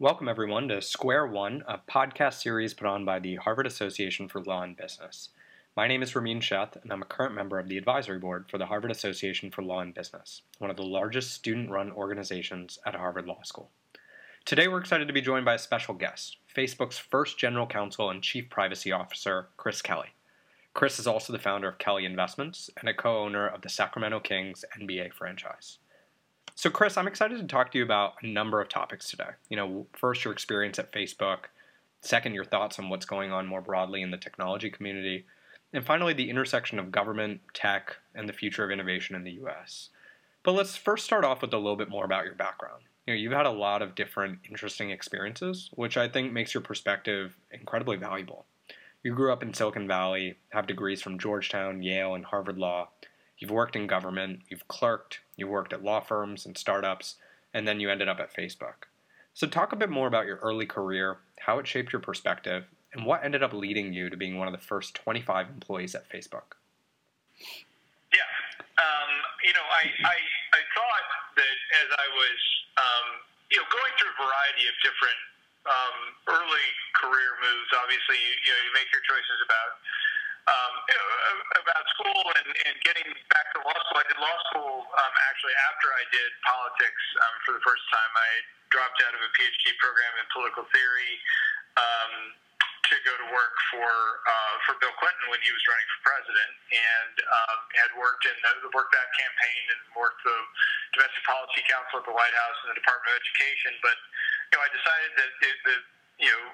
Welcome, everyone, to Square One, a podcast series put on by the Harvard Association for Law and Business. My name is Ramin Sheth, and I'm a current member of the advisory board for the Harvard Association for Law and Business, one of the largest student run organizations at Harvard Law School. Today, we're excited to be joined by a special guest, Facebook's first general counsel and chief privacy officer, Chris Kelly. Chris is also the founder of Kelly Investments and a co owner of the Sacramento Kings NBA franchise. So, Chris, I'm excited to talk to you about a number of topics today. You know, first, your experience at Facebook. Second, your thoughts on what's going on more broadly in the technology community. And finally, the intersection of government, tech, and the future of innovation in the US. But let's first start off with a little bit more about your background. You know, you've had a lot of different interesting experiences, which I think makes your perspective incredibly valuable. You grew up in Silicon Valley, have degrees from Georgetown, Yale, and Harvard Law. You've worked in government, you've clerked, You've worked at law firms and startups, and then you ended up at Facebook. So, talk a bit more about your early career, how it shaped your perspective, and what ended up leading you to being one of the first 25 employees at Facebook. Yeah. Um, you know, I, I, I, thought that as I was, um, you know, going through a variety of different um, early career moves, obviously, you, you know, you make your choices about um, about school and, and getting back to law school. I did law school um, actually after I did politics um, for the first time. I dropped out of a PhD program in political theory um, to go to work for uh, for Bill Clinton when he was running for president, and um, had worked in the, worked that campaign and worked the domestic policy council at the White House and the Department of Education. But you know, I decided that the you know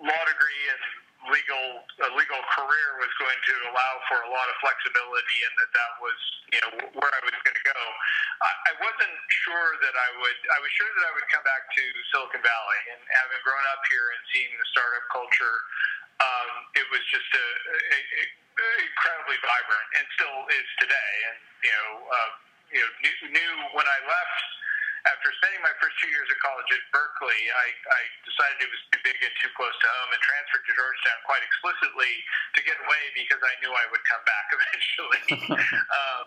law degree and legal a legal career was going to allow for a lot of flexibility, and that that was you know where I was going to go. I, wasn't sure that I would. I was sure that I would come back to Silicon Valley, and having grown up here and seeing the startup culture, um, it was just a, a, a incredibly vibrant, and still is today. And you know, uh, you know, knew, knew when I left after spending my first two years of college at Berkeley, I, I decided it was too big and too close to home and transferred to Georgetown quite explicitly to get away because I knew I would come back eventually. um,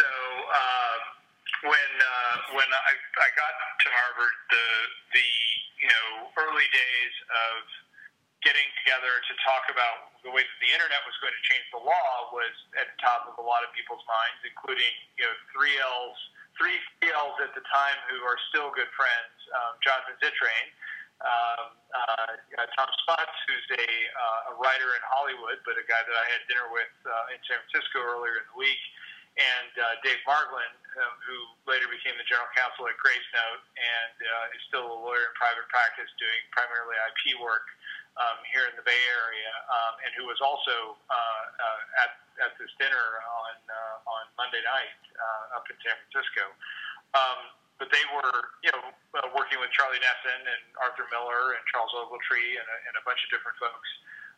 so um, when uh, when I, I got to Harvard, the the you know early days of getting together to talk about the way that the internet was going to change the law was at the top of a lot of people's minds, including you know three L's three CLs at the time who are still good friends um, Jonathan Zittrain, um, uh, Tom Smuts, who's a, uh, a writer in Hollywood, but a guy that I had dinner with uh, in San Francisco earlier in the week, and uh, Dave Margolin, um, who later became the general counsel at Gracenote and uh, is still a lawyer in private practice doing primarily IP work um, here in the Bay Area, um, and who was also uh, uh, at at this dinner on uh, on Monday night uh, up in San Francisco. Um, but they were, you know, uh, working with Charlie Nesson and Arthur Miller and Charles Ogletree and a, and a bunch of different folks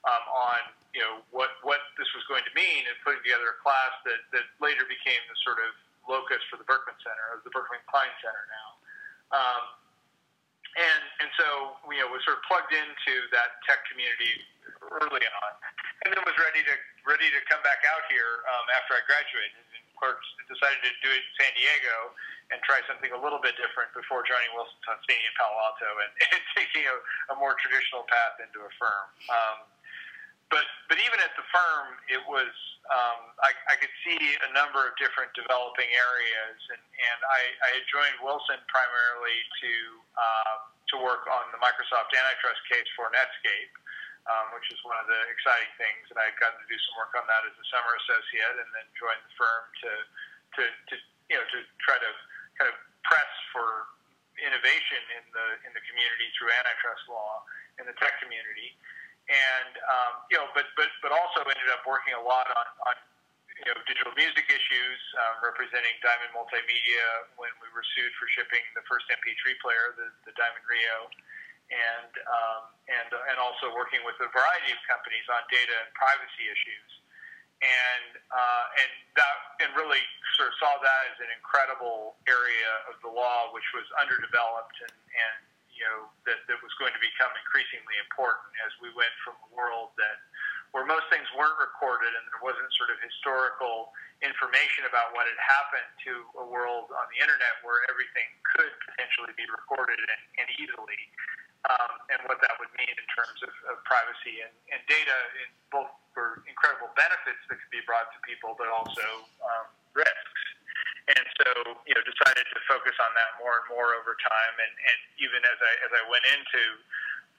um, on, you know, what what this was going to mean and putting together a class that that later became the sort of locus for the Berkman Center, or the Berkman Klein Center now. Um, and and so you know was sort of plugged into that tech community early on, and then was ready to ready to come back out here um, after I graduated. And of course, decided to do it in San Diego and try something a little bit different before joining Wilson Sonsini in Palo Alto and, and taking a, a more traditional path into a firm. Um, but but even at the firm, it was um, I, I could see a number of different developing areas, and, and I, I had joined Wilson primarily to um, to work on the Microsoft antitrust case for Netscape, um, which is one of the exciting things, and I had gotten to do some work on that as a summer associate, and then joined the firm to to, to you know to try to kind of press for innovation in the in the community through antitrust law in the tech community and um, you know, but but but also ended up working a lot on, on you know digital music issues, um, representing Diamond Multimedia when we were sued for shipping the first MP3 player, the, the Diamond Rio, and um, and and also working with a variety of companies on data and privacy issues, and uh, and that and really sort of saw that as an incredible area of the law which was underdeveloped and and you know, that, that was going to become increasingly important as we went from a world that where most things weren't recorded and there wasn't sort of historical information about what had happened to a world on the internet where everything could potentially be recorded and, and easily, um, and what that would mean in terms of, of privacy and, and data, in both for incredible benefits that could be brought to people, but also um, risks. So, you know, decided to focus on that more and more over time. And, and even as I as I went into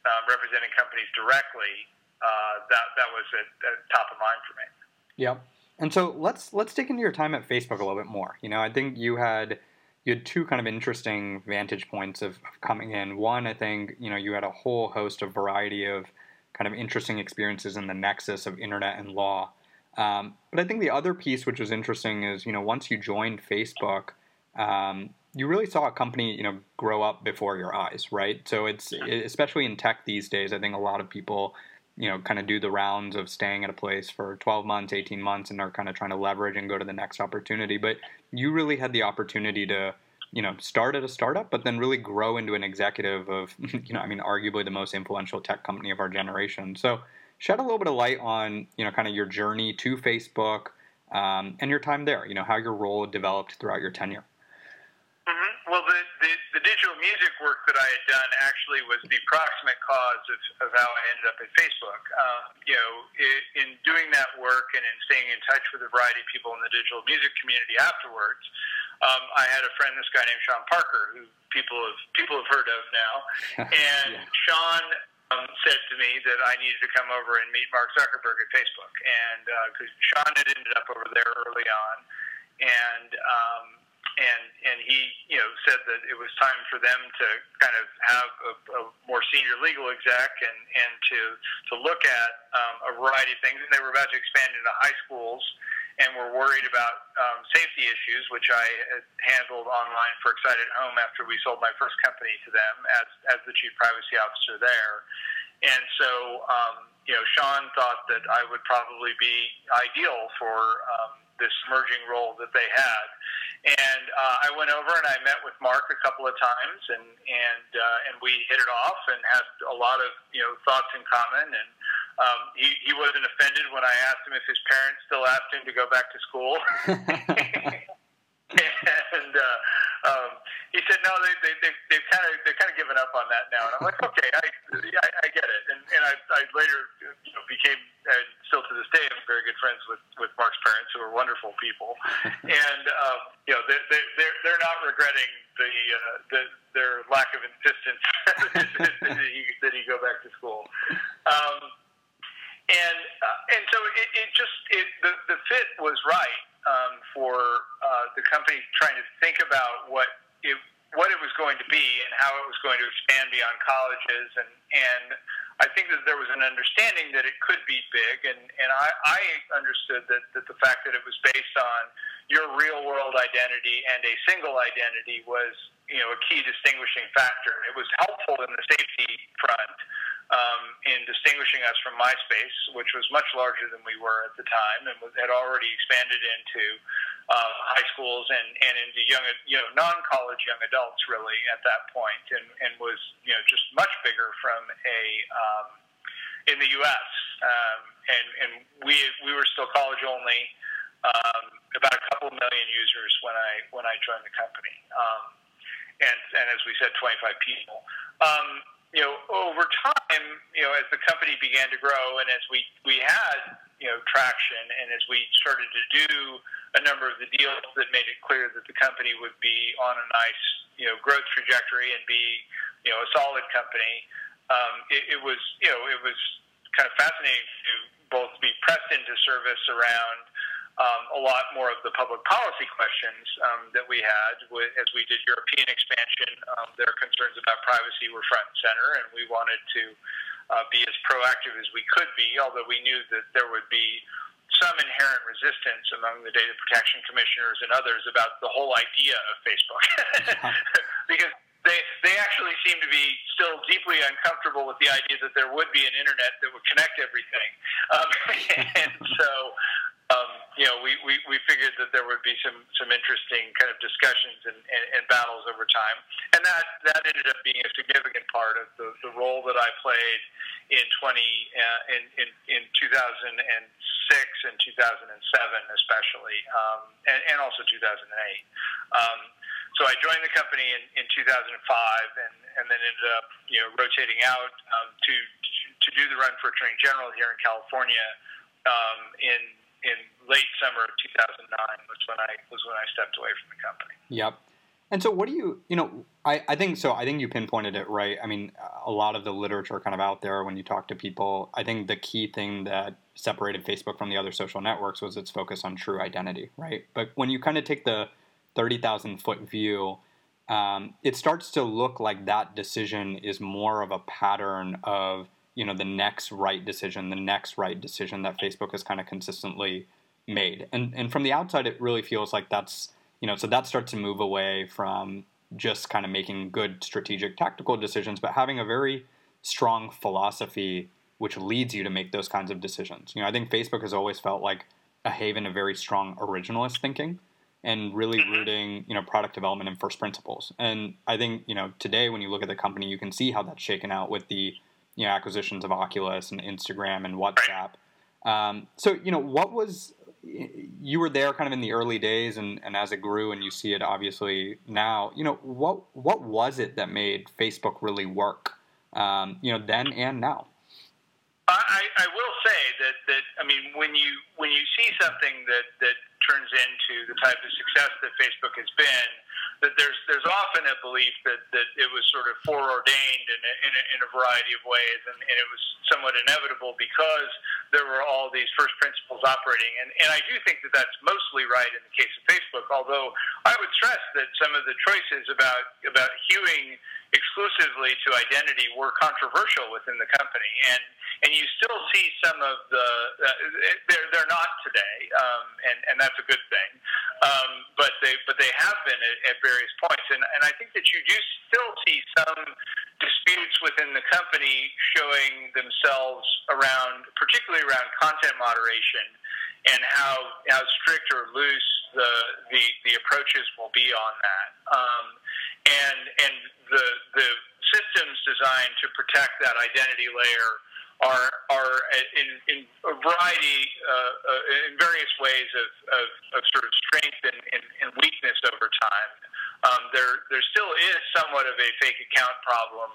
um, representing companies directly, uh, that that was at, at top of mind for me. Yeah. And so let's let's dig into your time at Facebook a little bit more. You know, I think you had you had two kind of interesting vantage points of, of coming in. One, I think you know you had a whole host of variety of kind of interesting experiences in the nexus of internet and law. Um, but I think the other piece which was interesting is you know once you joined Facebook, um, you really saw a company you know grow up before your eyes, right? So it's especially in tech these days. I think a lot of people you know, kind of do the rounds of staying at a place for 12 months, 18 months, and are kind of trying to leverage and go to the next opportunity. But you really had the opportunity to, you know, start at a startup, but then really grow into an executive of, you know, I mean, arguably the most influential tech company of our generation. So shed a little bit of light on, you know, kind of your journey to Facebook um, and your time there, you know, how your role developed throughout your tenure. Mm-hmm. Well, the, the, the, digital music work that I had done actually was the proximate cause of, of how I ended up at Facebook. Um, you know, it, in doing that work and in staying in touch with a variety of people in the digital music community afterwards, um, I had a friend, this guy named Sean Parker, who people have people have heard of now, and yeah. Sean um, said to me that I needed to come over and meet Mark Zuckerberg at Facebook, and because uh, Sean had ended up over there early on, and um, and and he you know said that it was time for them to kind of have a, a more senior legal exec and and to to look at um, a variety of things. And they were about to expand into high schools and we were worried about um, safety issues which I handled online for Excited Home after we sold my first company to them as as the chief privacy officer there and so um, you know Sean thought that I would probably be ideal for um, this merging role that they had. And uh, I went over and I met with Mark a couple of times, and and uh, and we hit it off and had a lot of you know thoughts in common. And um, he he wasn't offended when I asked him if his parents still asked him to go back to school. and uh, um, he said, no, they, they, they, they've kind of they've kind of given up on that now. And I'm like, okay, I, I, I get it. And, and I, I later you know, became, and still to this day, I'm very good friends with, with Mark's parents, who are wonderful people. and um, you know, they, they, they're they're not regretting the, uh, the their lack of insistence that, he, that he go back to school. Um, and uh, and so it, it just it, the the fit was right um, for uh, the company trying to think about what it what it was going to be and how it was going to expand beyond colleges and and I think that there was an understanding that it could be big and and I, I understood that that the fact that it was based on your real world identity and a single identity was you know a key distinguishing factor. It was helpful in the safety front um, in distinguishing us from MySpace, which was much larger than we were at the time and had already expanded into uh, high schools and, and into young, you know, non-college young adults really at that point, and, and was you know just much bigger from a um, in the U.S. Um, and and we we were still college only, um, about a couple million users when I when I joined the company, um, and and as we said, 25 people. Um, you know, over time, you know, as the company began to grow and as we, we had, you know, traction and as we started to do a number of the deals that made it clear that the company would be on a nice, you know, growth trajectory and be, you know, a solid company, um, it, it was, you know, it was kind of fascinating to both be pressed into service around um, a lot more of the public policy questions um, that we had with, as we did European expansion. Um, their concerns about privacy were front and center, and we wanted to uh, be as proactive as we could be, although we knew that there would be some inherent resistance among the data protection commissioners and others about the whole idea of Facebook. because they, they actually seem to be still deeply uncomfortable with the idea that there would be an internet that would connect everything. Um, and so um, you know, we, we, we figured that there would be some, some interesting kind of discussions and, and, and battles over time. And that, that ended up being a significant part of the, the role that I played in 20 uh, in, in in 2006 and 2007 especially, um, and, and also 2008. Um, so I joined the company in, in 2005, and, and then ended up you know rotating out um, to to do the run for Attorney General here in California um, in in late summer of 2009 was when I was when I stepped away from the company. Yep. And so, what do you, you know, I, I think so. I think you pinpointed it right. I mean, a lot of the literature kind of out there when you talk to people. I think the key thing that separated Facebook from the other social networks was its focus on true identity, right? But when you kind of take the 30,000 foot view, um, it starts to look like that decision is more of a pattern of, you know, the next right decision, the next right decision that Facebook has kind of consistently made. And, and from the outside, it really feels like that's, you know, so that starts to move away from just kind of making good strategic tactical decisions, but having a very strong philosophy which leads you to make those kinds of decisions. You know, I think Facebook has always felt like a haven of very strong originalist thinking and really mm-hmm. rooting, you know, product development and first principles. And I think, you know, today when you look at the company, you can see how that's shaken out with the, you know, acquisitions of Oculus and Instagram and WhatsApp. Um, so, you know, what was you were there kind of in the early days and, and as it grew and you see it obviously now you know what what was it that made facebook really work um, you know then and now I, I will say that, that I mean when you when you see something that, that turns into the type of success that Facebook has been, that there's there's often a belief that, that it was sort of foreordained in a, in a, in a variety of ways, and, and it was somewhat inevitable because there were all these first principles operating. And, and I do think that that's mostly right in the case of Facebook, although I would stress that some of the choices about about hewing exclusively to identity were controversial within the company, and and you still see some of the uh, they're they're not today, um, and and that's a good thing. Um, but they but they have been at, at various points, and and I think that you do still see some disputes within the company showing themselves around, particularly around content moderation, and how how strict or loose the the, the approaches will be on that. Um, and and the the systems designed to protect that identity layer are are in, in a variety uh, uh, in various ways of, of, of sort of strength and, and, and weakness over time. Um, there there still is somewhat of a fake account problem,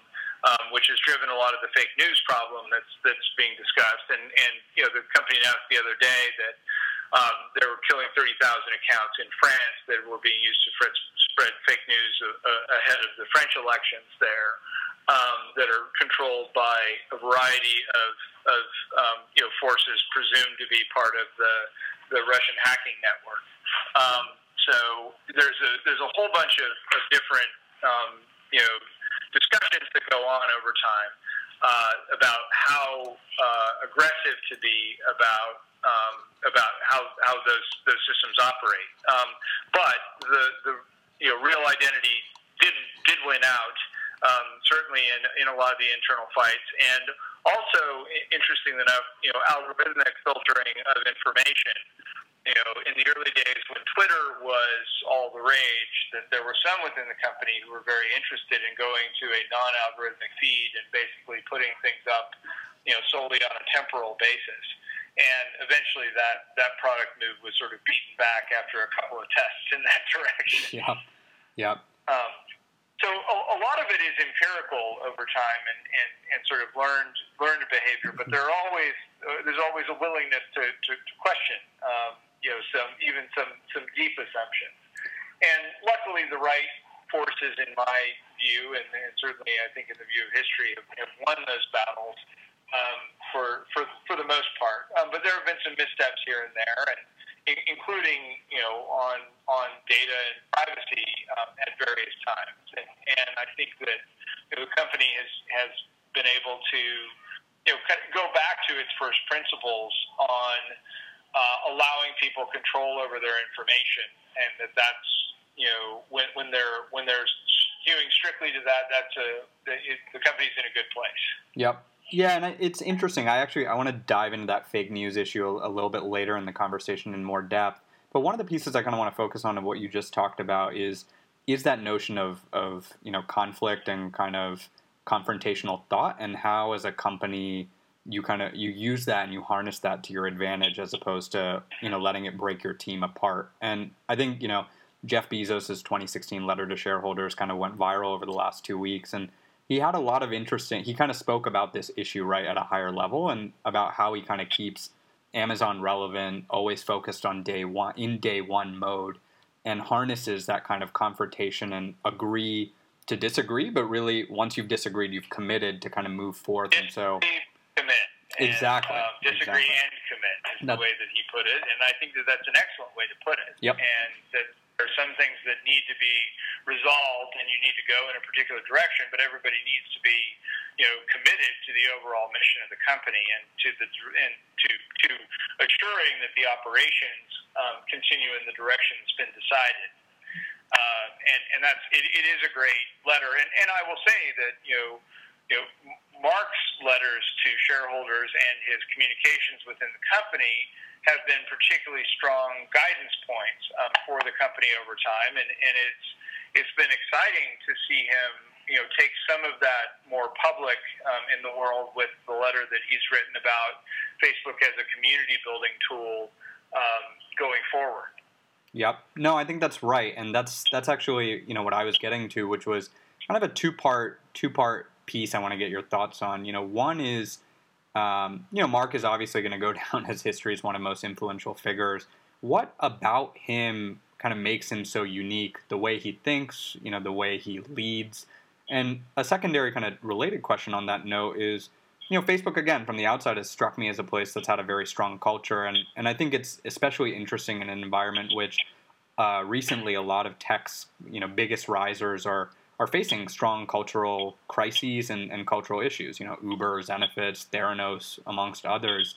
um, which has driven a lot of the fake news problem that's that's being discussed. And and you know the company announced the other day that um, they were killing 30,000 accounts in France that were being used to spread fake news uh, ahead of the French elections there um, that are controlled by a variety of, of um, you know forces presumed to be part of the the Russian hacking network. Um, so there's a there's a whole bunch of, of different um, you know discussions that go on over time uh, about how uh, aggressive to be about um, about how, how those those systems operate. Um, but the the you know real identity did did win out um, certainly in, in a lot of the internal fights. And also, interesting enough, you know, algorithmic filtering of information. You know, in the early days when Twitter was all the rage, that there were some within the company who were very interested in going to a non-algorithmic feed and basically putting things up, you know, solely on a temporal basis. And eventually, that that product move was sort of beaten back after a couple of tests in that direction. Yeah. Yeah. Um, so a, a, lot of it is empirical over time and, and, and sort of learned learned behavior, but there are always uh, there's always a willingness to, to, to question um, you know some even some some deep assumptions. And luckily, the right forces, in my view, and, and certainly I think in the view of history, have, have won those battles um, for for for the most part. Um, but there have been some missteps here and there, and including you know on on data and privacy um, at various times. And, and I think that you know, the company has has been able to you know go back to its first principles on uh, allowing people control over their information, and that that's you know when when they're when they're hewing strictly to that, that's a the, the company's in a good place. Yep. Yeah, and it's interesting. I actually I want to dive into that fake news issue a, a, little bit later in the conversation in more depth. But one of the pieces I kind of want to focus on of what you just talked about is is that notion of of you know conflict and kind of confrontational thought and how as a company you kind of you use that and you harness that to your advantage as opposed to you know letting it break your team apart and i think you know jeff bezos' 2016 letter to shareholders kind of went viral over the last two weeks and he had a lot of interesting he kind of spoke about this issue right at a higher level and about how he kind of keeps amazon relevant always focused on day one in day one mode and harnesses that kind of confrontation and agree to disagree, but really once you've disagreed, you've committed to kind of move forth. And so commit. And, exactly. Um, disagree exactly. and commit is the way that he put it, and I think that that's an excellent way to put it. Yep. And that there are some things that need to be resolved, and you need to go in a particular direction, but everybody needs to be, you know, committed to the overall mission of the company and to the and to to assuring that the operations um, continue in the direction that's been decided. Uh, and and that's it, it is a great letter. And and I will say that you know you know Mark's letters to shareholders and his communications within the company have been particularly strong guidance points um, for the company over time, and and it's it's been exciting to see him you know take some of that more public um, in the world with the letter that he's written about Facebook as a community building tool um, going forward. Yep. No, I think that's right, and that's that's actually you know what I was getting to, which was kind of a two part two part piece. I want to get your thoughts on. You know, one is um, you know Mark is obviously going to go down as history as one of the most influential figures. What about him kind of makes him so unique? The way he thinks, you know, the way he leads. And a secondary kind of related question on that note is you know, Facebook again from the outside has struck me as a place that's had a very strong culture, and and I think it's especially interesting in an environment which uh, recently a lot of tech's you know biggest risers are are facing strong cultural crises and, and cultural issues. You know, Uber, Zenefits, Theranos, amongst others.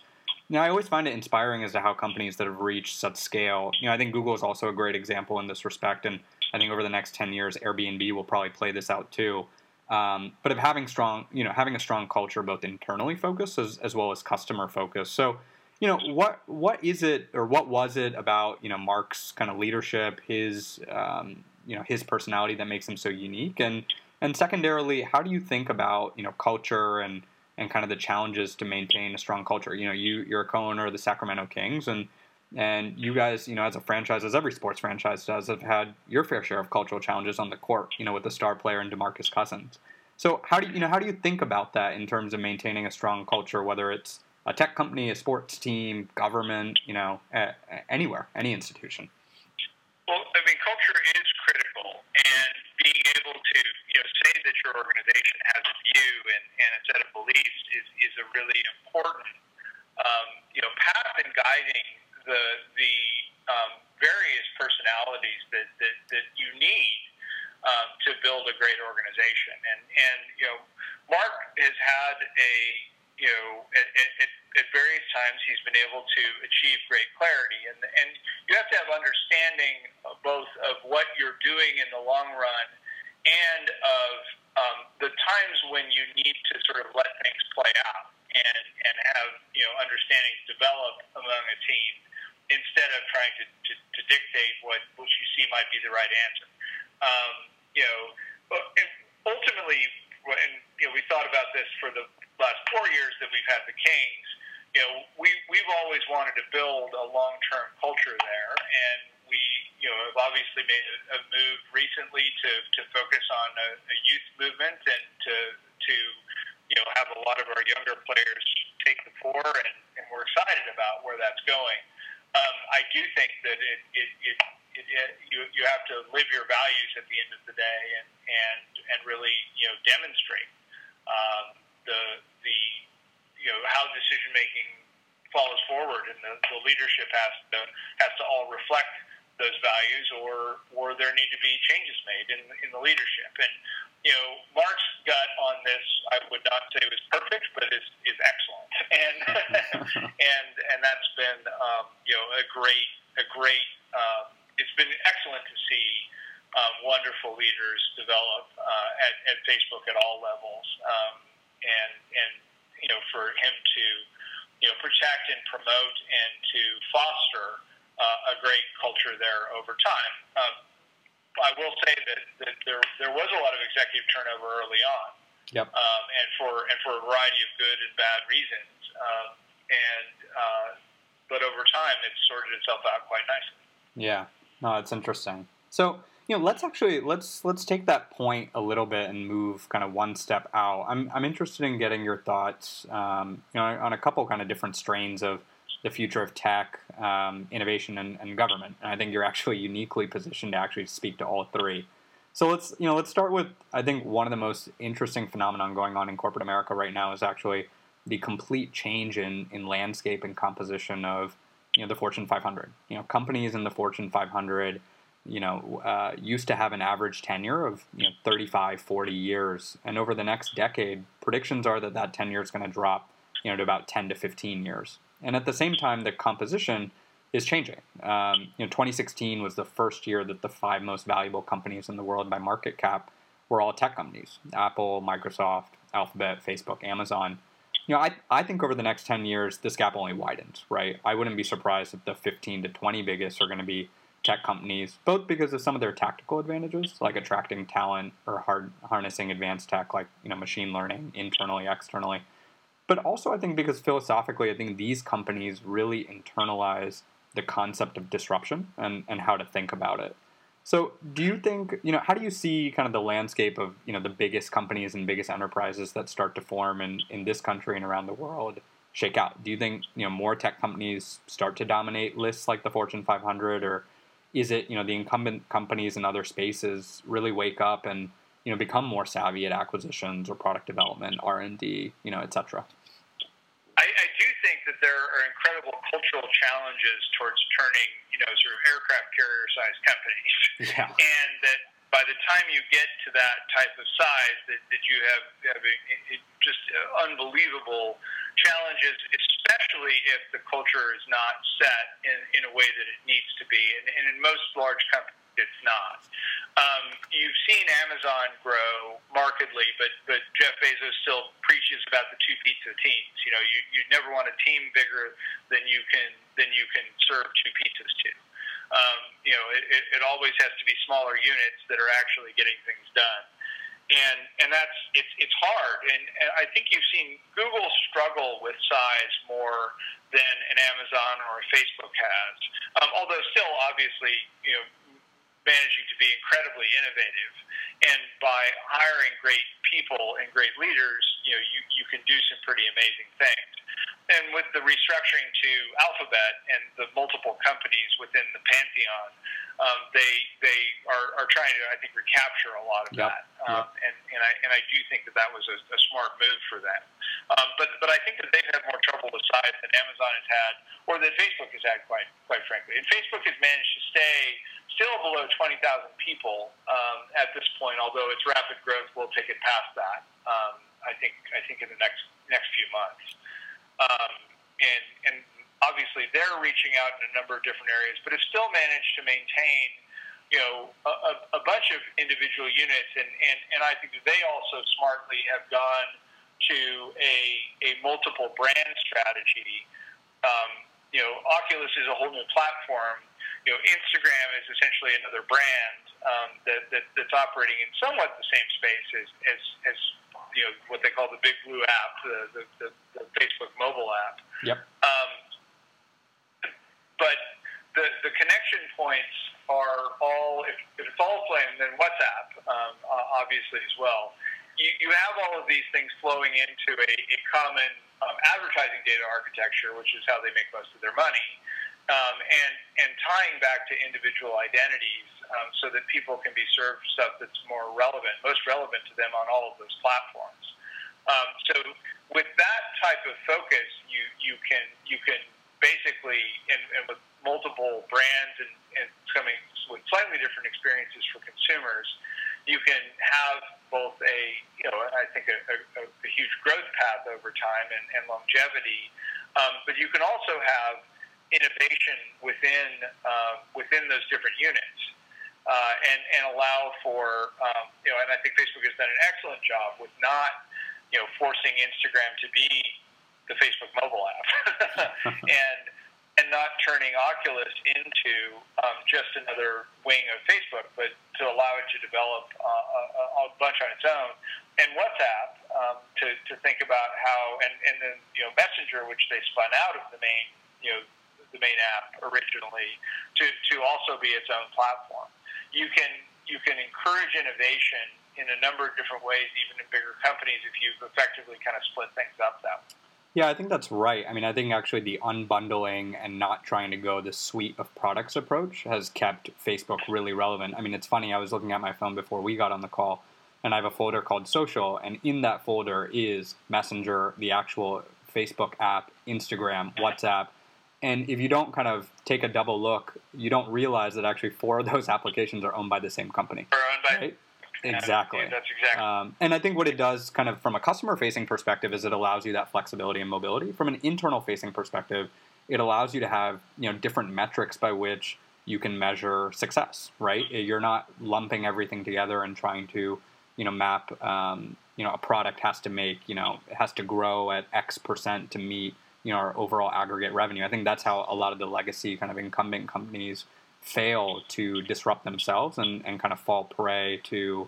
You know, I always find it inspiring as to how companies that have reached such scale. You know, I think Google is also a great example in this respect, and I think over the next ten years, Airbnb will probably play this out too um, but of having strong, you know, having a strong culture both internally focused as, as well as customer focused. So, you know, what what is it or what was it about you know Mark's kind of leadership, his um, you know his personality that makes him so unique, and and secondarily, how do you think about you know culture and and kind of the challenges to maintain a strong culture? You know, you you're a co-owner of the Sacramento Kings, and and you guys, you know, as a franchise, as every sports franchise does, have had your fair share of cultural challenges on the court. You know, with the star player and DeMarcus Cousins. So how do you, you know how do you think about that in terms of maintaining a strong culture, whether it's a tech company, a sports team, government, you know, anywhere, any institution? Well, I mean, culture is and being able to you know say that your organization has a view and, and a set of beliefs is, is a really important um, you know path in guiding the the um, various personalities that, that, that you need um, to build a great organization. And and you know, Mark has had a you know at, at, at various times he's been able to achieve great clarity, and and you have to have understanding both of what you're doing in the long run and of um, the times when you need to sort of let things play out and and have you know understandings develop among a team instead of trying to, to, to dictate what, what you see might be the right answer. Um, you know, ultimately, and you know, we thought about this for the last four years that we've had the Kings. You know, we we've always wanted to build a long term culture there, and we you know have obviously made a, a move recently to to focus on a, a youth movement and to to you know have a lot of our younger players take the floor, and, and we're excited about where that's going. Um, I do think that it, it, it, it, it you you have to live your values at the end of the day and and and really you know demonstrate um, the the you know how decision making follows forward and the, the leadership has to has to all reflect those values or or there need to be changes made in in the leadership. And you know Mark's gut on this I would not say was perfect but is is excellent. And and and that's been um, you know a great a great um, it's been excellent to see um, wonderful leaders develop uh, at, at Facebook at all levels. Um, and and you know for him to you know protect and promote and to foster uh, a great culture there over time. Um, I will say that, that there there was a lot of executive turnover early on. Yep. Um, and for and for a variety of good and bad reasons. Um, and uh, but over time, it sorted itself out quite nicely. Yeah. No, it's interesting. So you know, let's actually let's let's take that point a little bit and move kind of one step out. I'm I'm interested in getting your thoughts, um, you know, on a couple kind of different strains of the future of tech, um, innovation, and, and, government. And I think you're actually uniquely positioned to actually speak to all three. So let's you know let's start with I think one of the most interesting phenomenon going on in corporate America right now is actually the complete change in in landscape and composition of you know the Fortune 500. You know, companies in the Fortune 500 you know, uh, used to have an average tenure of you know 35, 40 years, and over the next decade, predictions are that that tenure is going to drop, you know, to about 10 to 15 years. And at the same time, the composition is changing. Um, you know, 2016 was the first year that the five most valuable companies in the world by market cap were all tech companies: Apple, Microsoft, Alphabet, Facebook, Amazon. You know, I, I think over the next 10 years, this gap only widens, right? I wouldn't be surprised if the 15 to 20 biggest are going to be tech companies, both because of some of their tactical advantages, like attracting talent or hard, harnessing advanced tech, like you know machine learning internally, externally, but also I think because philosophically, I think these companies really internalize the concept of disruption and, and how to think about it. So, do you think you know how do you see kind of the landscape of you know the biggest companies and biggest enterprises that start to form in, in this country and around the world shake out? Do you think you know more tech companies start to dominate lists like the Fortune 500, or is it you know the incumbent companies in other spaces really wake up and you know become more savvy at acquisitions or product development, R and D, you know, et cetera? I, I do think that there are incredible cultural challenges towards turning you know sort of aircraft carrier sized companies, yeah. and that by the time you get to that type of size, that, that you have, have a, just uh, unbelievable challenges, especially if the culture is not set in, in a way that it needs to be. And, and in most large companies, it's not. Um, you've seen Amazon grow markedly, but but Jeff Bezos still preaches about the two pizza teams. You know, you you never want a team bigger than you can than you can serve two pizzas to. Um, you know, it, it, it always has to be smaller units that are actually getting things done and and that's it's it's hard. And, and I think you've seen Google struggle with size more than an Amazon or a Facebook has. Um, although still, obviously, you know, managing to be incredibly innovative, and by hiring great people and great leaders, you know, you you can do some pretty amazing things. And with the restructuring to Alphabet and the multiple companies within the pantheon, um, they they are, are trying to I think recapture a lot of yep. that, um, yep. and and I and I do think that that was a, a smart move for them. Um, but but I think that they've had more trouble with size than Amazon has had, or that Facebook has had quite quite frankly. And Facebook has managed to stay still below 20,000 people um, at this point, although its rapid growth will take it past that. Um, I think I think in the next next few months. Um, and and obviously they're reaching out in a number of different areas, but have still managed to maintain, you know, a, a bunch of individual units. And, and, and I think that they also smartly have gone to a, a multiple brand strategy. Um, you know, Oculus is a whole new platform. You know, Instagram is essentially another brand um, that, that, that's operating in somewhat the same space as, as, as you know what they call the Big Blue app, the the, the, the Facebook mobile app. Yep. Um, but the, the connection points are all, if, if it's all Flame, then WhatsApp, um, obviously, as well. You, you have all of these things flowing into a, a common um, advertising data architecture, which is how they make most of their money, um, and, and tying back to individual identities um, so that people can be served stuff that's more relevant, most relevant to them on all of those platforms. Um, so with that type of focus, you, you can you can basically, and, and with multiple brands and, and coming with slightly different experiences for consumers, you can have both a, you know, I think a, a, a huge growth path over time and, and longevity, um, but you can also have innovation within uh, within those different units. Uh, and, and allow for, um, you know, and I think Facebook has done an excellent job with not, you know, forcing Instagram to be the Facebook mobile app, and and not turning Oculus into um, just another wing of Facebook, but to allow it to develop uh, a, a bunch on its own. And WhatsApp, um, to, to think about how, and, and then, you know, Messenger, which they spun out of the main, you know, the main app originally, to, to also be its own platform. You can, you can encourage innovation in a number of different ways, even in bigger companies, if you effectively kind of split things up that way. Yeah, I think that's right. I mean, I think actually the unbundling and not trying to go the suite of products approach has kept Facebook really relevant. I mean, it's funny, I was looking at my phone before we got on the call, and I have a folder called Social, and in that folder is Messenger, the actual Facebook app, Instagram, WhatsApp. And if you don't kind of take a double look, you don't realize that actually four of those applications are owned by the same company. Right? Exactly. Yeah, that's exactly. Um, and I think what it does, kind of from a customer facing perspective, is it allows you that flexibility and mobility. From an internal facing perspective, it allows you to have you know different metrics by which you can measure success. Right? You're not lumping everything together and trying to you know map. Um, you know, a product has to make you know it has to grow at X percent to meet you know our overall aggregate revenue. I think that's how a lot of the legacy kind of incumbent companies fail to disrupt themselves and, and kind of fall prey to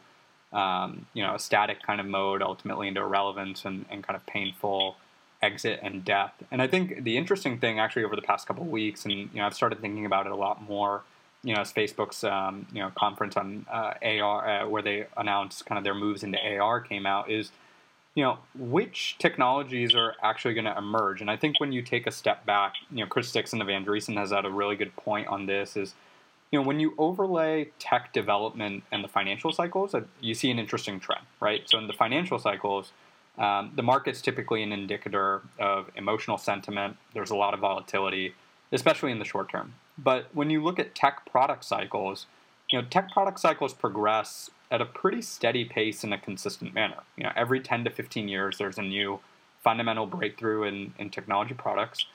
um, you know a static kind of mode ultimately into irrelevance and, and kind of painful exit and death. And i think the interesting thing actually over the past couple of weeks and you know i've started thinking about it a lot more you know as facebook's um, you know conference on uh, ar uh, where they announced kind of their moves into ar came out is you know which technologies are actually going to emerge? And i think when you take a step back you know chris dixon of andreessen has had a really good point on this is you know, when you overlay tech development and the financial cycles, uh, you see an interesting trend, right? So in the financial cycles, um, the market's typically an indicator of emotional sentiment. There's a lot of volatility, especially in the short term. But when you look at tech product cycles, you know, tech product cycles progress at a pretty steady pace in a consistent manner. You know, every 10 to 15 years, there's a new fundamental breakthrough in, in technology products.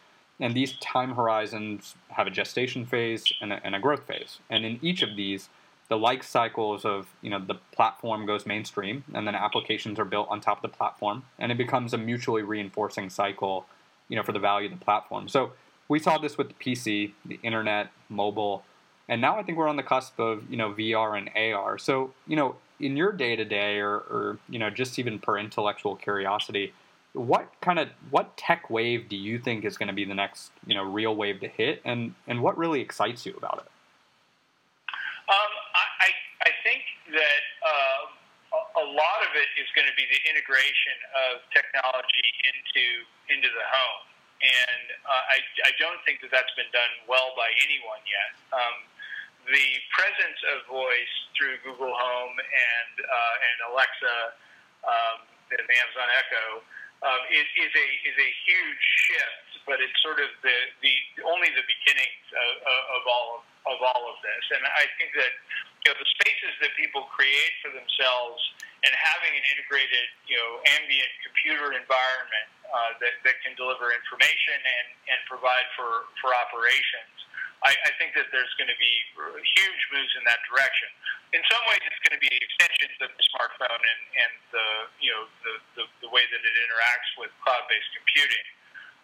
And these time horizons have a gestation phase and a, and a growth phase. And in each of these, the life cycles of you know the platform goes mainstream, and then applications are built on top of the platform, and it becomes a mutually reinforcing cycle, you know, for the value of the platform. So we saw this with the PC, the internet, mobile, and now I think we're on the cusp of you know VR and AR. So you know, in your day to day, or or you know, just even per intellectual curiosity, what kind of what tech wave do you think is going to be the next you know real wave to hit, and and what really excites you about it? Um, I I think that uh, a lot of it is going to be the integration of technology into into the home, and uh, I I don't think that that's been done well by anyone yet. Um, the presence of voice through Google Home and uh, and Alexa um, and Amazon Echo um, is, is a is a huge shift, but it's sort of the, the only the beginnings of, of all of, of all of this. And I think that you know the spaces that people create for themselves and having an integrated you know ambient computer environment uh, that that can deliver information and and provide for for operations I, I think that there's going to be huge moves in that direction. In some ways, it's going to be extensions of the smartphone and, and the you know the, the, the way that it interacts with cloud-based computing.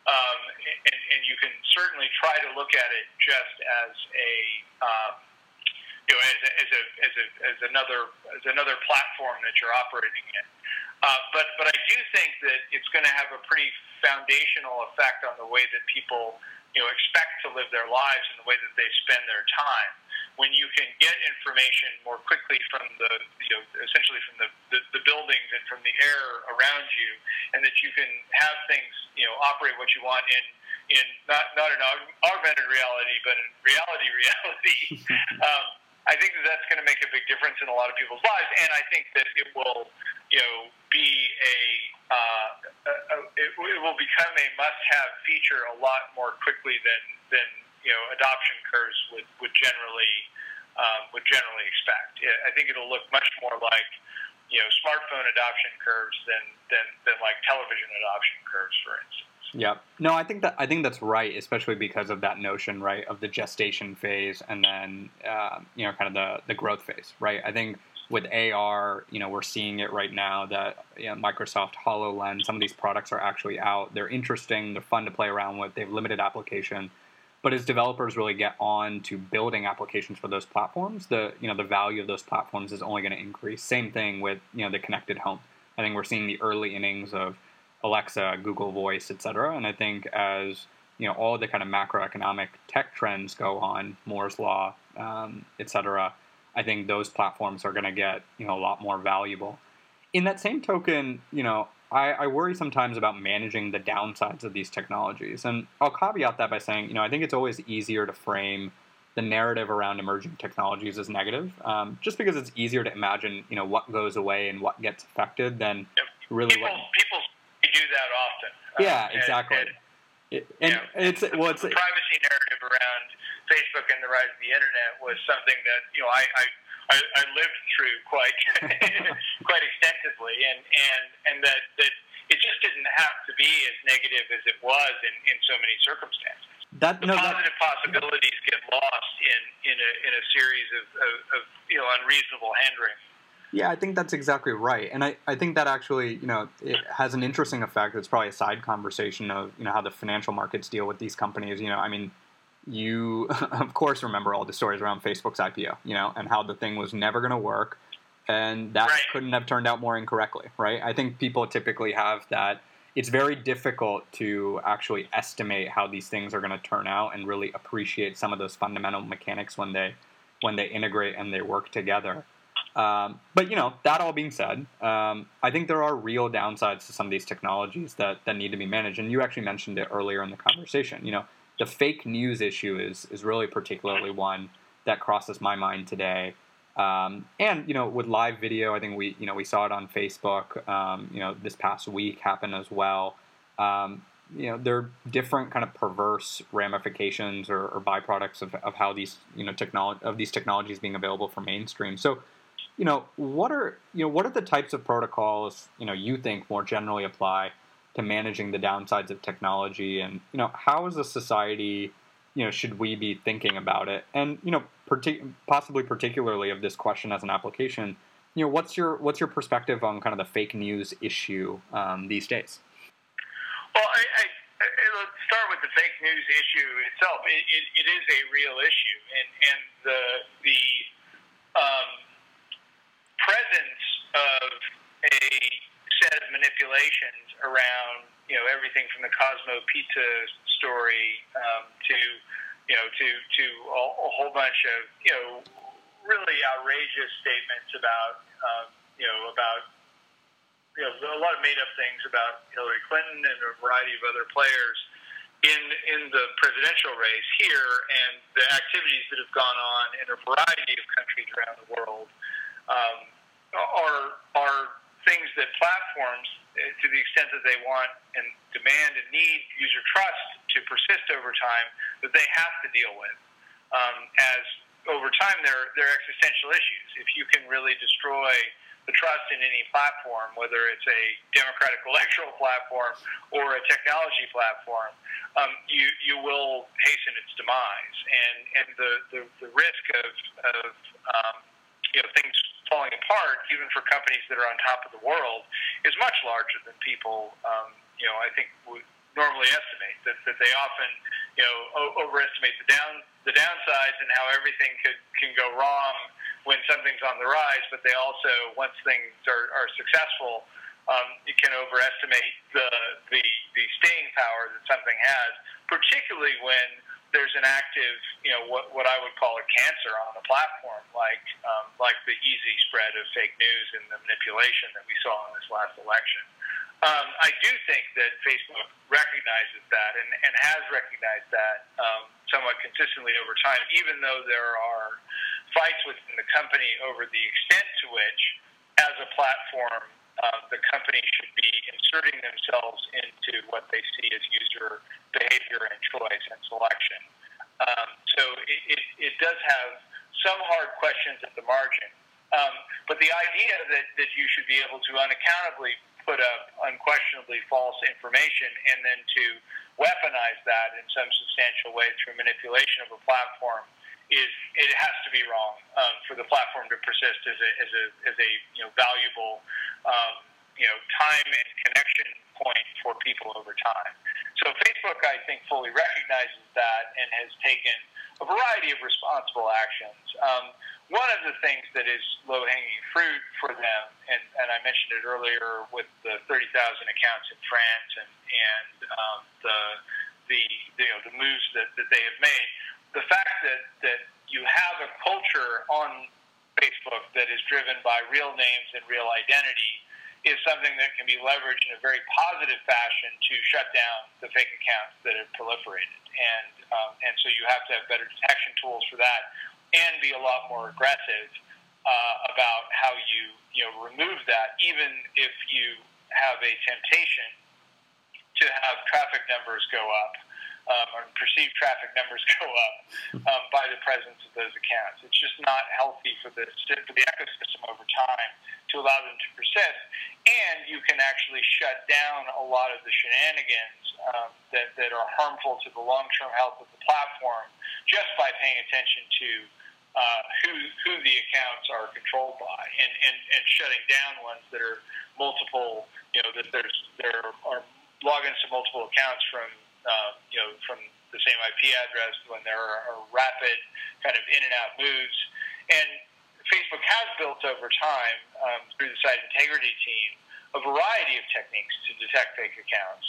Um, and, and you can certainly try to look at it just as a um, you know as a, as a, as, a, as another as another platform that you're operating in. Uh, but but I do think that it's going to have a pretty foundational effect on the way that people you know, expect to live their lives and the way that they spend their time. When you can get information more quickly from the, you know, essentially from the, the, the buildings and from the air around you, and that you can have things, you know, operate what you want in, in not, not in augmented reality, but in reality reality, um, I think that that's going to make a big difference in a lot of people's lives, and I think that it will, you know, be a uh, it, it will become a must-have feature a lot more quickly than than you know adoption curves would would generally um, would generally expect. I think it'll look much more like you know smartphone adoption curves than than than like television adoption curves, for instance. Yeah. No, I think that I think that's right, especially because of that notion, right, of the gestation phase and then uh, you know kind of the the growth phase, right? I think with AR, you know, we're seeing it right now that you know, Microsoft HoloLens, some of these products are actually out. They're interesting, they're fun to play around with, they have limited application. But as developers really get on to building applications for those platforms, the you know the value of those platforms is only going to increase. Same thing with you know the connected home. I think we're seeing the early innings of Alexa, Google Voice, et cetera. And I think as you know all the kind of macroeconomic tech trends go on, Moore's law, um, et cetera, I think those platforms are going to get you know a lot more valuable. In that same token, you know, I, I, worry sometimes about managing the downsides of these technologies, and I'll caveat that by saying, you know, I think it's always easier to frame the narrative around emerging technologies as negative, um, just because it's easier to imagine, you know, what goes away and what gets affected than really people, what. People do that often. Yeah, um, exactly. And, and, and it's well, it's the privacy narrative around Facebook and the rise of the internet was something that you know I, I I, I lived through quite quite extensively, and and and that that it just didn't have to be as negative as it was in, in so many circumstances. That, the no, positive that, possibilities get lost in in a in a series of, of, of you know unreasonable hand wringing. Yeah, I think that's exactly right, and I, I think that actually you know it has an interesting effect. It's probably a side conversation of you know how the financial markets deal with these companies. You know, I mean, you of course remember all the stories around Facebook's IPO, you know, and how the thing was never going to work, and that right. couldn't have turned out more incorrectly, right? I think people typically have that. It's very difficult to actually estimate how these things are going to turn out and really appreciate some of those fundamental mechanics when they when they integrate and they work together. Um, but you know, that all being said, um, I think there are real downsides to some of these technologies that, that need to be managed. And you actually mentioned it earlier in the conversation. You know, the fake news issue is is really particularly one that crosses my mind today. Um, and you know, with live video, I think we you know we saw it on Facebook. Um, you know, this past week happened as well. Um, you know, there are different kind of perverse ramifications or, or byproducts of, of how these you know technology of these technologies being available for mainstream. So you know, what are you know what are the types of protocols you know you think more generally apply to managing the downsides of technology, and you know how as a society you know should we be thinking about it, and you know partic- possibly particularly of this question as an application, you know what's your what's your perspective on kind of the fake news issue um, these days? Well, I, I, let's start with the fake news issue itself. It, it, it is a real issue, and and the the um, presence of a set of manipulations around you know everything from the Comet Pizza story um, to you know to to a, a whole bunch of you know really outrageous statements about um, you know about you know a lot of made up things about Hillary Clinton and a variety of other players in in the presidential race here and the activities that have gone on in a variety of countries around the world. Um, are are things that platforms, eh, to the extent that they want and demand and need user trust to persist over time, that they have to deal with. Um, as over time, they're they're existential issues. If you can really destroy the trust in any platform, whether it's a democratic electoral platform or a technology platform, um, you you will hasten its demise. And and the the, the risk of of um, you know things falling apart, even for companies that are on top of the world, is much larger than people, um, you know, I think would normally estimate. That, that they often, you know, o- overestimate the down the downsides and how everything could can go wrong when something's on the rise, but they also, once things are, are successful, um, you can overestimate the, the the staying power that something has, particularly when there's an active, you know, what what I would call a cancer on the platform, like um, like the easy spread of fake news and the manipulation that we saw in this last election. Um, I do think that Facebook recognizes that and, and has recognized that um, somewhat consistently over time, even though there are fights within the company over the extent to which, as a platform, uh, the company should be inserting themselves into what they see as user behavior and choice and selection. Um, so it, it, it does have some hard questions at the margin. Um, but the idea that, that you should be able to unaccountably put up unquestionably false information and then to weaponize that in some substantial way through manipulation of a platform is it has to be wrong um, for the platform to persist as a, as a, as a you know, valuable um, you know, time and connection point for people over time. So Facebook, I think, fully recognizes that and has taken a variety of responsible actions. Um, one of the things that is low hanging fruit for them, and, and I mentioned it earlier with the 30,000 accounts in France and, and um, the, the, you know, the moves that, that they have made, the fact that, that you have a culture on Facebook that is driven by real names and real identity is something that can be leveraged in a very positive fashion to shut down the fake accounts that have proliferated. And, um, and so you have to have better detection tools for that and be a lot more aggressive uh, about how you you know remove that, even if you have a temptation to have traffic numbers go up um, or perceived traffic numbers go up um, by the presence of those accounts. It's just not healthy for the for the ecosystem over time to allow them to persist, and you can actually shut down a lot of the shenanigans um, that that are harmful to the long term health of the platform just by paying attention to uh, who who the accounts are controlled by, and, and and shutting down ones that are multiple. You know that there's there are logins to multiple accounts from uh, you know from the same IP address when there are, are rapid kind of in and out moves, and Facebook has built over time um, through the site integrity team a variety of techniques to detect fake accounts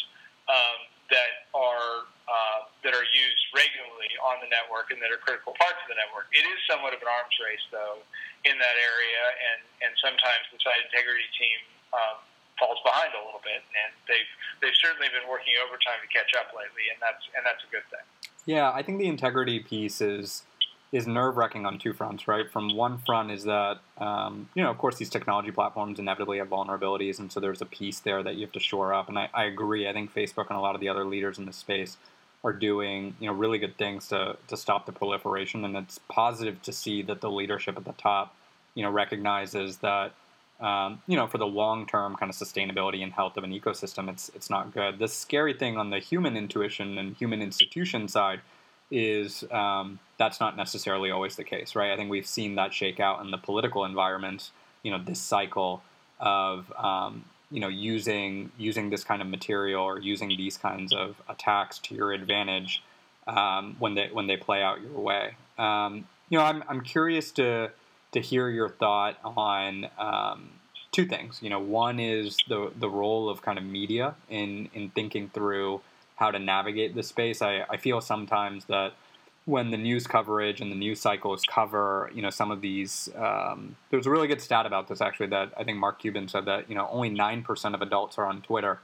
um, that are uh, that are used regularly on the network and that are critical parts of the network. It is somewhat of an arms race, though, in that area, and and sometimes the site integrity team um, falls behind a little bit, and they've they've certainly been working overtime to catch up lately, and that's and that's a good thing. Yeah, I think the integrity piece is is nerve wracking on two fronts, right? From one front is that, um, you know, of course, these technology platforms inevitably have vulnerabilities, and so there's a piece there that you have to shore up. And I, I agree. I think Facebook and a lot of the other leaders in this space are doing, you know, really good things to, to stop the proliferation. And it's positive to see that the leadership at the top, you know, recognizes that, um, you know, for the long term kind of sustainability and health of an ecosystem, it's it's not good. The scary thing on the human intuition and human institution side is um, that's not necessarily always the case, right? I think we've seen that shake out in the political environment, you know, this cycle of, um, you know, using using this kind of material or using these kinds of attacks to your advantage um, when they when they play out your way. Um, you know, I'm I'm curious to to hear your thought on um, two things. You know, one is the the role of kind of media in in thinking through how to navigate this space. I, I feel sometimes that when the news coverage and the news cycles cover, you know, some of these. Um, there was a really good stat about this actually that I think Mark Cuban said that you know only nine percent of adults are on Twitter,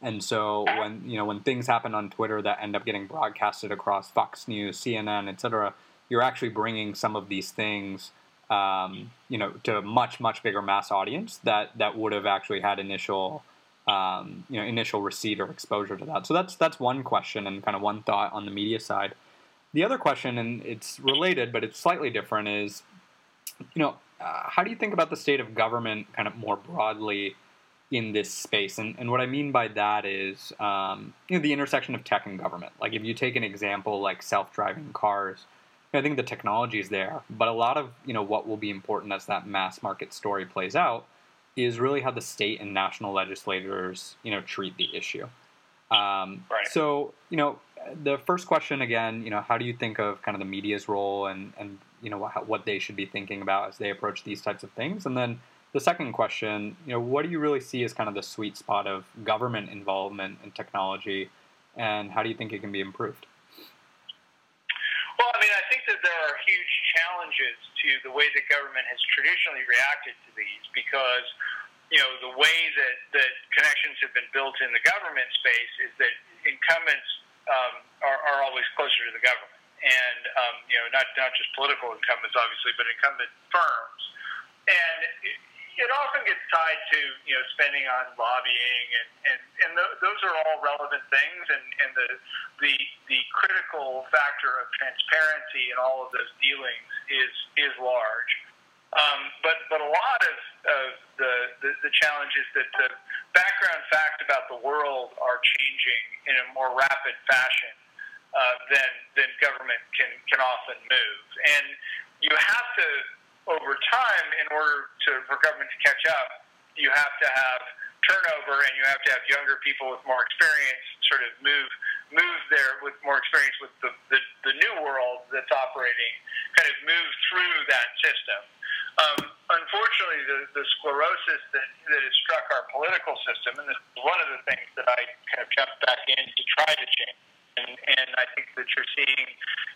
and so when you know when things happen on Twitter that end up getting broadcasted across Fox News, CNN, etc., you're actually bringing some of these things. Um, you know, to a much much bigger mass audience that that would have actually had initial um, you know initial receipt or exposure to that. So that's that's one question and kind of one thought on the media side. The other question, and it's related but it's slightly different, is you know uh, how do you think about the state of government kind of more broadly in this space? And, and what I mean by that is um, you know the intersection of tech and government. Like if you take an example like self-driving cars. I think the technology is there, but a lot of you know what will be important as that mass market story plays out is really how the state and national legislators, you know, treat the issue. Um, right. So, you know, the first question again, you know, how do you think of kind of the media's role and and you know what, what they should be thinking about as they approach these types of things? And then the second question, you know, what do you really see as kind of the sweet spot of government involvement in technology, and how do you think it can be improved? Well, I mean, I think that there are huge challenges to the way that government has traditionally reacted to these because, you know, the way that, that connections have been built in the government space is that incumbents um, are, are always closer to the government. And, um, you know, not, not just political incumbents, obviously, but incumbent firms. And it often gets tied to you know spending on lobbying and and, and th- those are all relevant things and, and the the the critical factor of transparency in all of those dealings is is large. Um, but but a lot of, of the, the the challenge is that the background facts about the world are changing in a more rapid fashion uh, than than government can can often move, and you have to over time, in order to, for government to catch up, you have to have turnover and you have to have younger people with more experience sort of move move there with more experience with the, the, the new world that's operating, kind of move through that system. Um, unfortunately, the, the sclerosis that, that has struck our political system, and this is one of the things that I kind of jumped back in to try to change. And, and I think that you're seeing,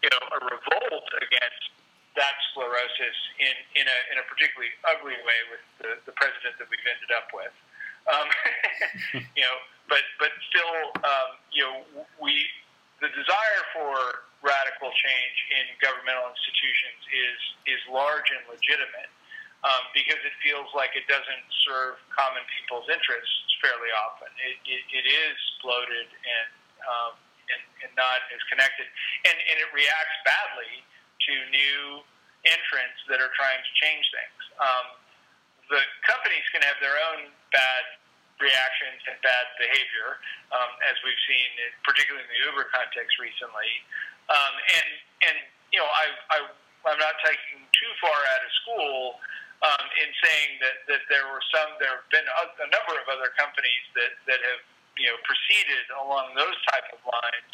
you know, a revolt against that sclerosis in, in, a, in a particularly ugly way with the, the president that we've ended up with. Um, you know, but but still, um, you know, we the desire for radical change in governmental institutions is is large and legitimate um, because it feels like it doesn't serve common people's interests fairly often. It, it, it is bloated and, um, and and not as connected, and and it reacts badly to new entrants that are trying to change things. Um, the companies can have their own bad reactions and bad behavior, um, as we've seen, particularly in the Uber context recently. Um, and and you know, I, I I'm not taking too far out of school um, in saying that, that there were some there have been a, a number of other companies that that have you know proceeded along those type of lines,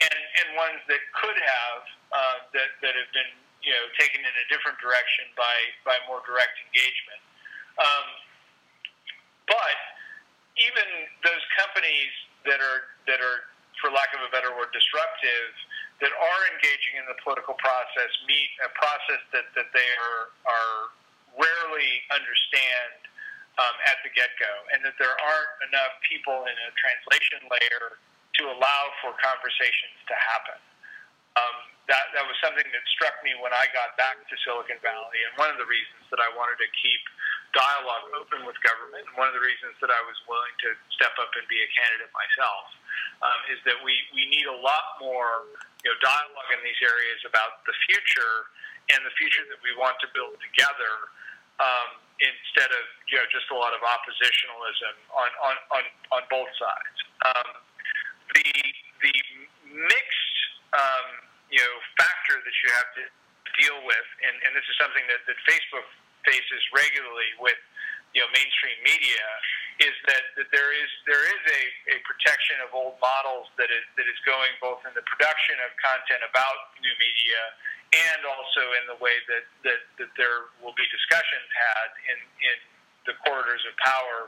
and and ones that could have uh, that that have been you know taken in a different direction by by more direct engagement. Um, but even those companies that are that are, for lack of a better word, disruptive, that are engaging in the political process meet a process that, that they are are rarely understand um, at the get go, and that there aren't enough people in a translation layer to allow for conversations to happen. Um, that that was something that struck me when I got back to Silicon Valley, and one of the reasons that I wanted to keep dialogue open with government, and one of the reasons that I was willing to step up and be a candidate myself, um, is that we we need a lot more you know dialogue in these areas about the future and the future that we want to build together. Um, instead of you know just a lot of oppositionalism on on on, on both sides. Um, the the mixed um, you know factor that you have to deal with, and, and this is something that, that Facebook faces regularly with you know mainstream media, is that, that there is there is a, a protection of old models that is that is going both in the production of content about new media and also in the way that, that, that there will be discussions had in, in the corridors of power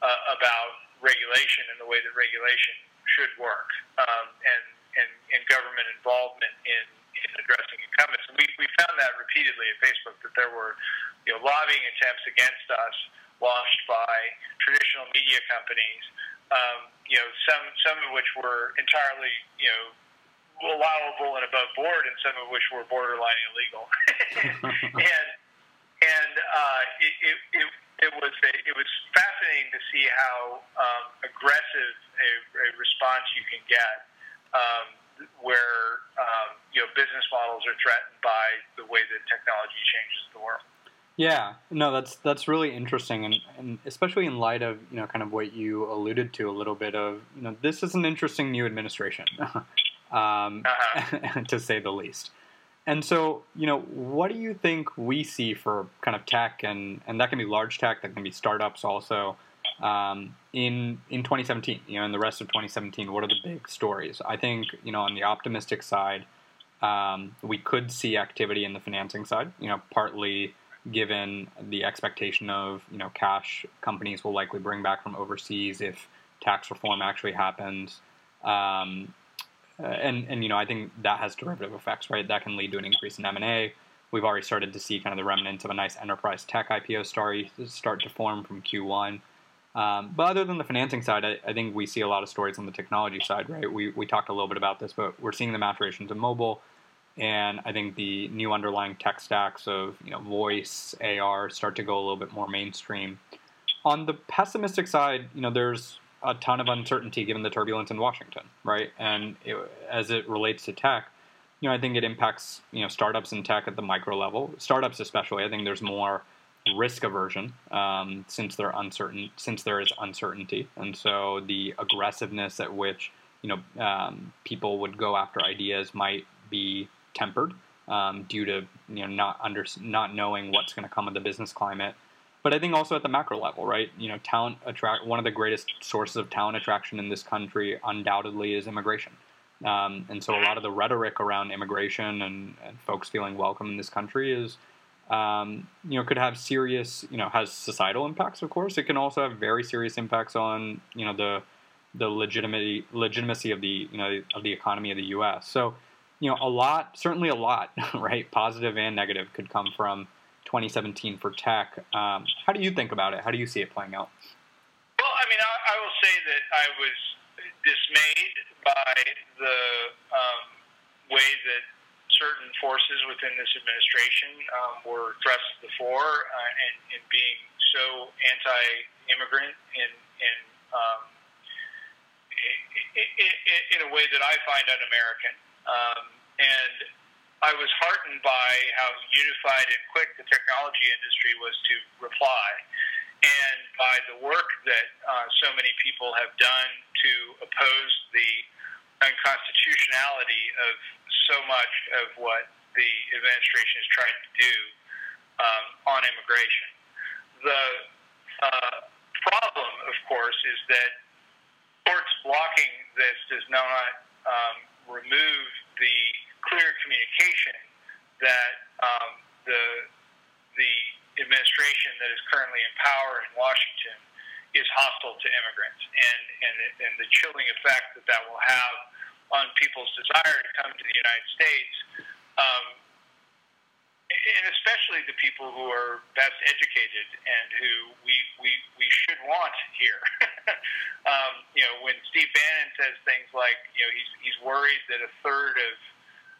uh, about regulation and the way that regulation should work. Um, and and, and government involvement in, in addressing incumbents. And we, we found that repeatedly at Facebook that there were you know, lobbying attempts against us launched by traditional media companies. Um, you know, some some of which were entirely you know allowable and above board, and some of which were borderline illegal. and and uh, it, it, it, it was a, it was fascinating to see how um, aggressive a, a response you can get um, where um, you know business models are threatened by the way that technology changes the world. Yeah, no, that's that's really interesting, and, and especially in light of you know kind of what you alluded to a little bit of you know this is an interesting new administration, um, uh-huh. to say the least. And so, you know, what do you think we see for kind of tech, and and that can be large tech, that can be startups also um, in in 2017. You know, in the rest of 2017, what are the big stories? I think you know on the optimistic side, um, we could see activity in the financing side. You know, partly given the expectation of you know cash companies will likely bring back from overseas if tax reform actually happens. Um, and and you know I think that has derivative effects, right? That can lead to an increase in M and A. We've already started to see kind of the remnants of a nice enterprise tech IPO story start to form from Q1. Um, but other than the financing side, I, I, think we see a lot of stories on the technology side, right? We, we talked a little bit about this, but we're seeing the maturations of mobile, and I think the new underlying tech stacks of you know voice, AR start to go a little bit more mainstream. On the pessimistic side, you know, there's a ton of uncertainty given the turbulence in Washington, right? And it, as it relates to tech, you know, I think it impacts you know startups in tech at the micro level. Startups especially, I think there's more risk aversion um, since they're uncertain since there is uncertainty and so the aggressiveness at which you know um, people would go after ideas might be tempered um, due to you know not under not knowing what's going to come of the business climate but I think also at the macro level, right? You know, talent attract one of the greatest sources of talent attraction in this country undoubtedly is immigration. Um, and so a lot of the rhetoric around immigration and, and folks feeling welcome in this country is, um, you know, could have serious, you know, has societal impacts. Of course, it can also have very serious impacts on, you know, the the legitimacy legitimacy of the you know of the economy of the U.S. So, you know, a lot, certainly a lot, right, positive and negative, could come from 2017 for tech. Um, how do you think about it? How do you see it playing out? Well, I mean, I, I will say that I was dismayed by the um, way that certain forces within this administration um, were thrust to the fore uh, and, and being so anti-immigrant in in, um, in, in a way that I find un-American. Um, and I was heartened by how unified and quick the technology industry was to reply and by the work that uh, so many people have done to oppose the unconstitutionality of so much of what the administration has tried to do um, on immigration. The uh, problem, of course, is that courts blocking this does not um, remove the clear communication that um, the the administration that is currently in power in Washington is hostile to immigrants, and and and the chilling effect that that will have on people's desire to come to the United States, um, and especially the people who are best educated and who we we, we should want here. um, you know, when Steve Bannon says things like, you know, he's he's worried that a third of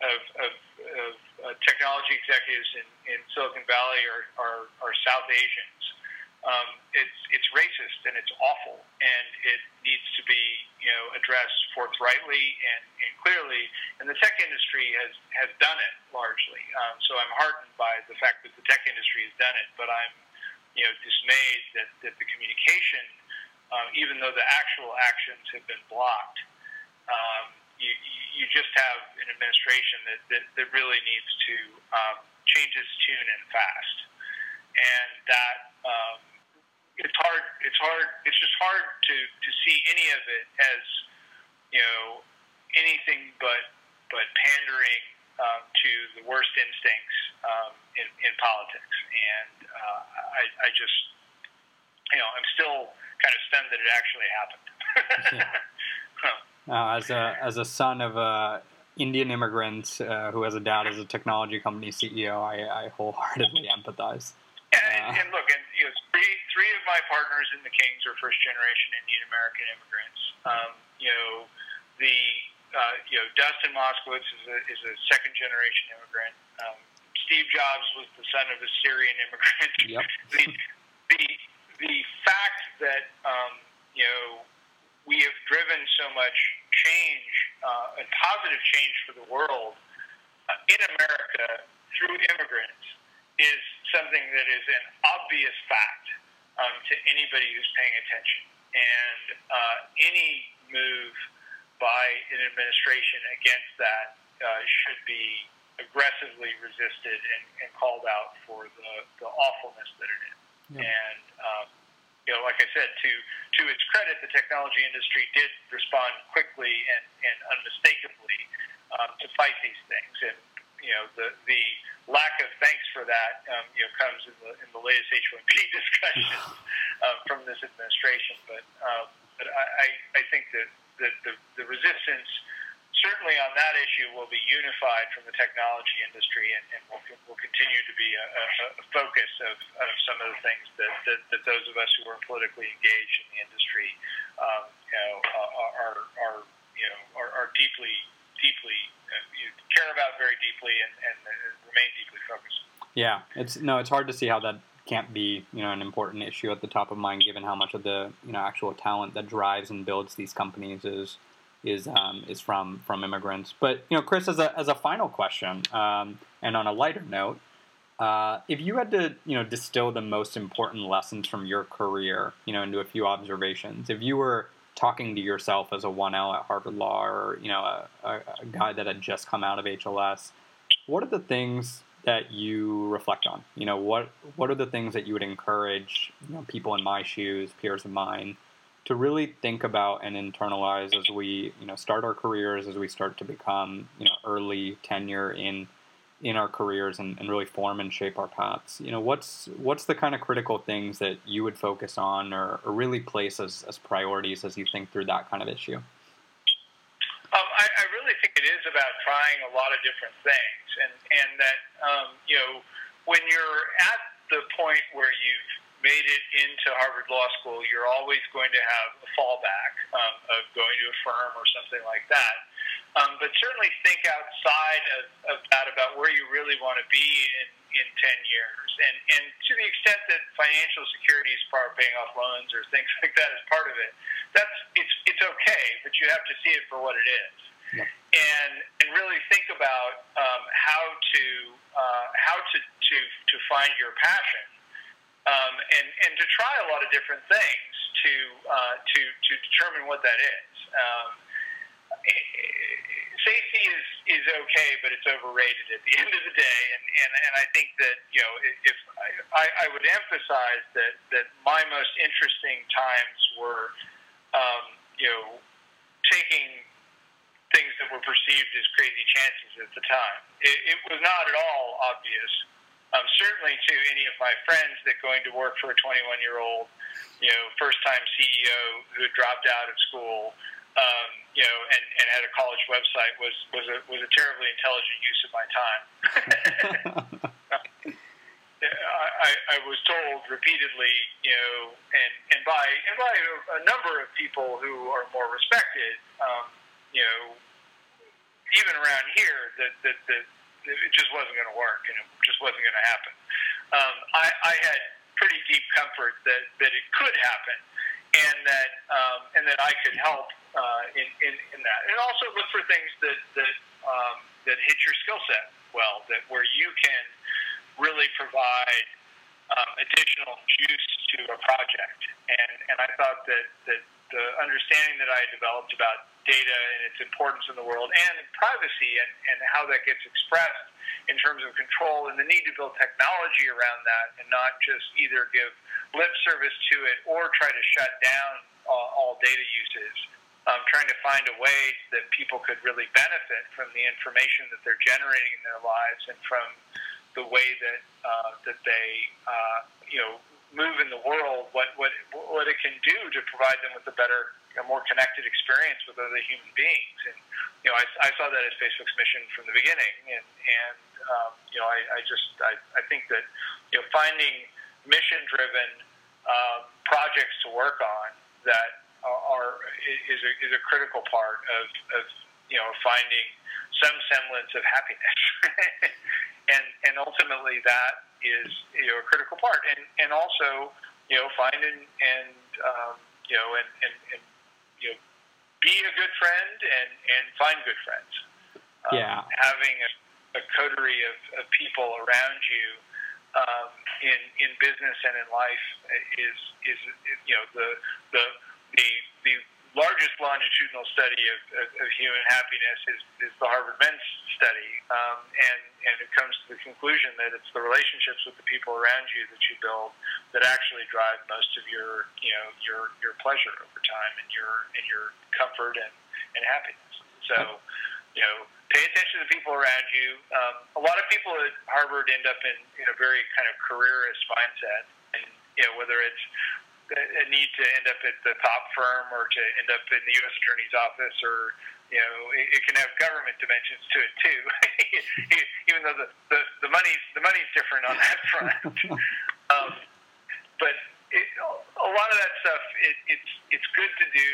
of, of, of uh, technology executives in, in Silicon Valley are, are, are South Asians. Um, it's it's racist and it's awful, and it needs to be you know addressed forthrightly and, and clearly. And the tech industry has has done it largely. Um, so I'm heartened by the fact that the tech industry has done it, but I'm you know dismayed that that the communication, um, even though the actual actions have been blocked. Um, you, you just have an administration that, that, that really needs to um, change its tune and fast. And that um, it's hard. It's hard. It's just hard to, to see any of it as you know anything but but pandering um, to the worst instincts um, in, in politics. And uh, I, I just you know I'm still kind of stunned that it actually happened. Uh, as a as a son of a Indian immigrant uh, who has a dad as a technology company CEO, I, I wholeheartedly empathize. And, uh, and look, and you know, three three of my partners in the Kings are first generation Indian American immigrants. Um, you know, the uh, you know Dustin Moskovitz is a, is a second generation immigrant. Um, Steve Jobs was the son of a Syrian immigrant. Yep. the, the the fact that um, you know we have driven so much change uh, and positive change for the world uh, in America through immigrants is something that is an obvious fact um, to anybody who's paying attention. And uh, any move by an administration against that uh, should be aggressively resisted and, and called out for the, the awfulness that it is. Yeah. And um, you know, like I said, to to its credit, the technology industry did respond quickly and, and unmistakably um, to fight these things. And you know, the the lack of thanks for that, um, you know, comes in the in the latest H-1B discussion um, from this administration. But um, but I, I think that the, the the resistance certainly on that issue will be unified from the technology industry and, and will, will continue to be a, a, a focus of, of some of the things that, that, that those of us who are politically engaged in the industry um, you know, are, are, you know, are, are deeply, deeply uh, care about very deeply and, and remain deeply focused. Yeah, it's no, it's hard to see how that can't be you know an important issue at the top of mind given how much of the you know actual talent that drives and builds these companies is is um, is from from immigrants. But you know, Chris, as a as a final question, um, and on a lighter note, uh, if you had to you know distill the most important lessons from your career, you know, into a few observations, if you were talking to yourself as a 1L at Harvard Law or you know a, a, a guy that had just come out of HLS, what are the things that you reflect on? You know, what what are the things that you would encourage you know, people in my shoes, peers of mine, to really think about and internalize as we you know start our careers, as we start to become you know early tenure in in our careers and, and really form and shape our paths. You know, what's what's the kind of critical things that you would focus on or, or really place as, as priorities as you think through that kind of issue? Um, I, I really think it is about trying a lot of different things, and and that um, you know when you're at the point where you've made it into Harvard Law School, you're always going to have a fallback um, of going to a firm or something like that. Um, but certainly think outside of, of that about where you really want to be in, in 10 years. And, and to the extent that financial security is part of paying off loans or things like that is part of it, that's, it's, it's okay, but you have to see it for what it is. Yeah. And, and really think about um, how to uh, how to, to, to find your passion um, and, and to try a lot of different things to, uh, to, to determine what that is. Um, safety is, is okay, but it's overrated at the end of the day. And, and, and I think that, you know, if I, I would emphasize that, that my most interesting times were, um, you know, taking things that were perceived as crazy chances at the time. It, it was not at all obvious um, certainly to any of my friends that going to work for a 21 year old, you know, first time CEO who dropped out of school, um, you know, and, and had a college website was, was a was a terribly intelligent use of my time. I, I was told repeatedly, you know, and, and by and by a number of people who are more respected, um, you know, even around here, that that, that it just wasn't going to work, and it just wasn't going to happen. Um, I, I had pretty deep comfort that, that it could happen, and that um, and that I could help uh, in, in in that, and also look for things that that um, that hit your skill set well, that where you can really provide um, additional juice to a project, and and I thought that that the understanding that I developed about data and its importance in the world and privacy and, and how that gets expressed in terms of control and the need to build technology around that and not just either give lip service to it or try to shut down all, all data uses. Um, trying to find a way that people could really benefit from the information that they're generating in their lives and from the way that uh, that they uh, you know move in the world, what what what it can do to provide them with a better a more connected experience with other human beings. And you know, I, I saw that as Facebook's mission from the beginning. And and um, you know, I, I just I, I think that you know finding mission-driven uh, projects to work on that are is a, is a critical part of, of you know finding some semblance of happiness. and and ultimately that is you know a critical part. And and also you know find and, and um, you know and, and, and you know, be a good friend and, and find good friends. Um, yeah. Having a, a coterie of, of people around you um, in in business and in life is is you know the the the the largest longitudinal study of, of, of human happiness is, is the Harvard Men's study, um, and and it comes to the conclusion that it's the relationships with the people around you that you build that actually drive most of your you know your your pleasure over time and your and your comfort and and happiness. So, you know, pay attention to the people around you. Um, a lot of people at Harvard end up in, in a very kind of careerist mindset, and you know whether it's a need to end up at the top firm or to end up in the U.S. Attorney's office or you know it, it can have government dimensions to it too even though the, the, the money's the money's different on that front um, but it, a lot of that stuff it, it's it's good to do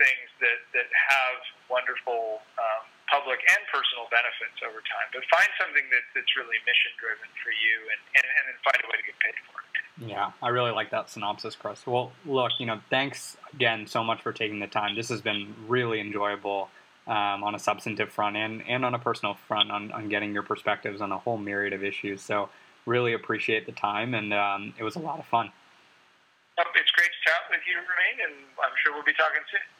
things that that have wonderful um, public and personal benefits over time but find something that, that's really mission driven for you and, and, and then find a way to get paid for it yeah, I really like that synopsis, Chris. Well, look, you know, thanks again so much for taking the time. This has been really enjoyable um, on a substantive front and, and on a personal front on, on getting your perspectives on a whole myriad of issues. So, really appreciate the time, and um, it was a lot of fun. It's great to chat with you, Romain, and I'm sure we'll be talking soon.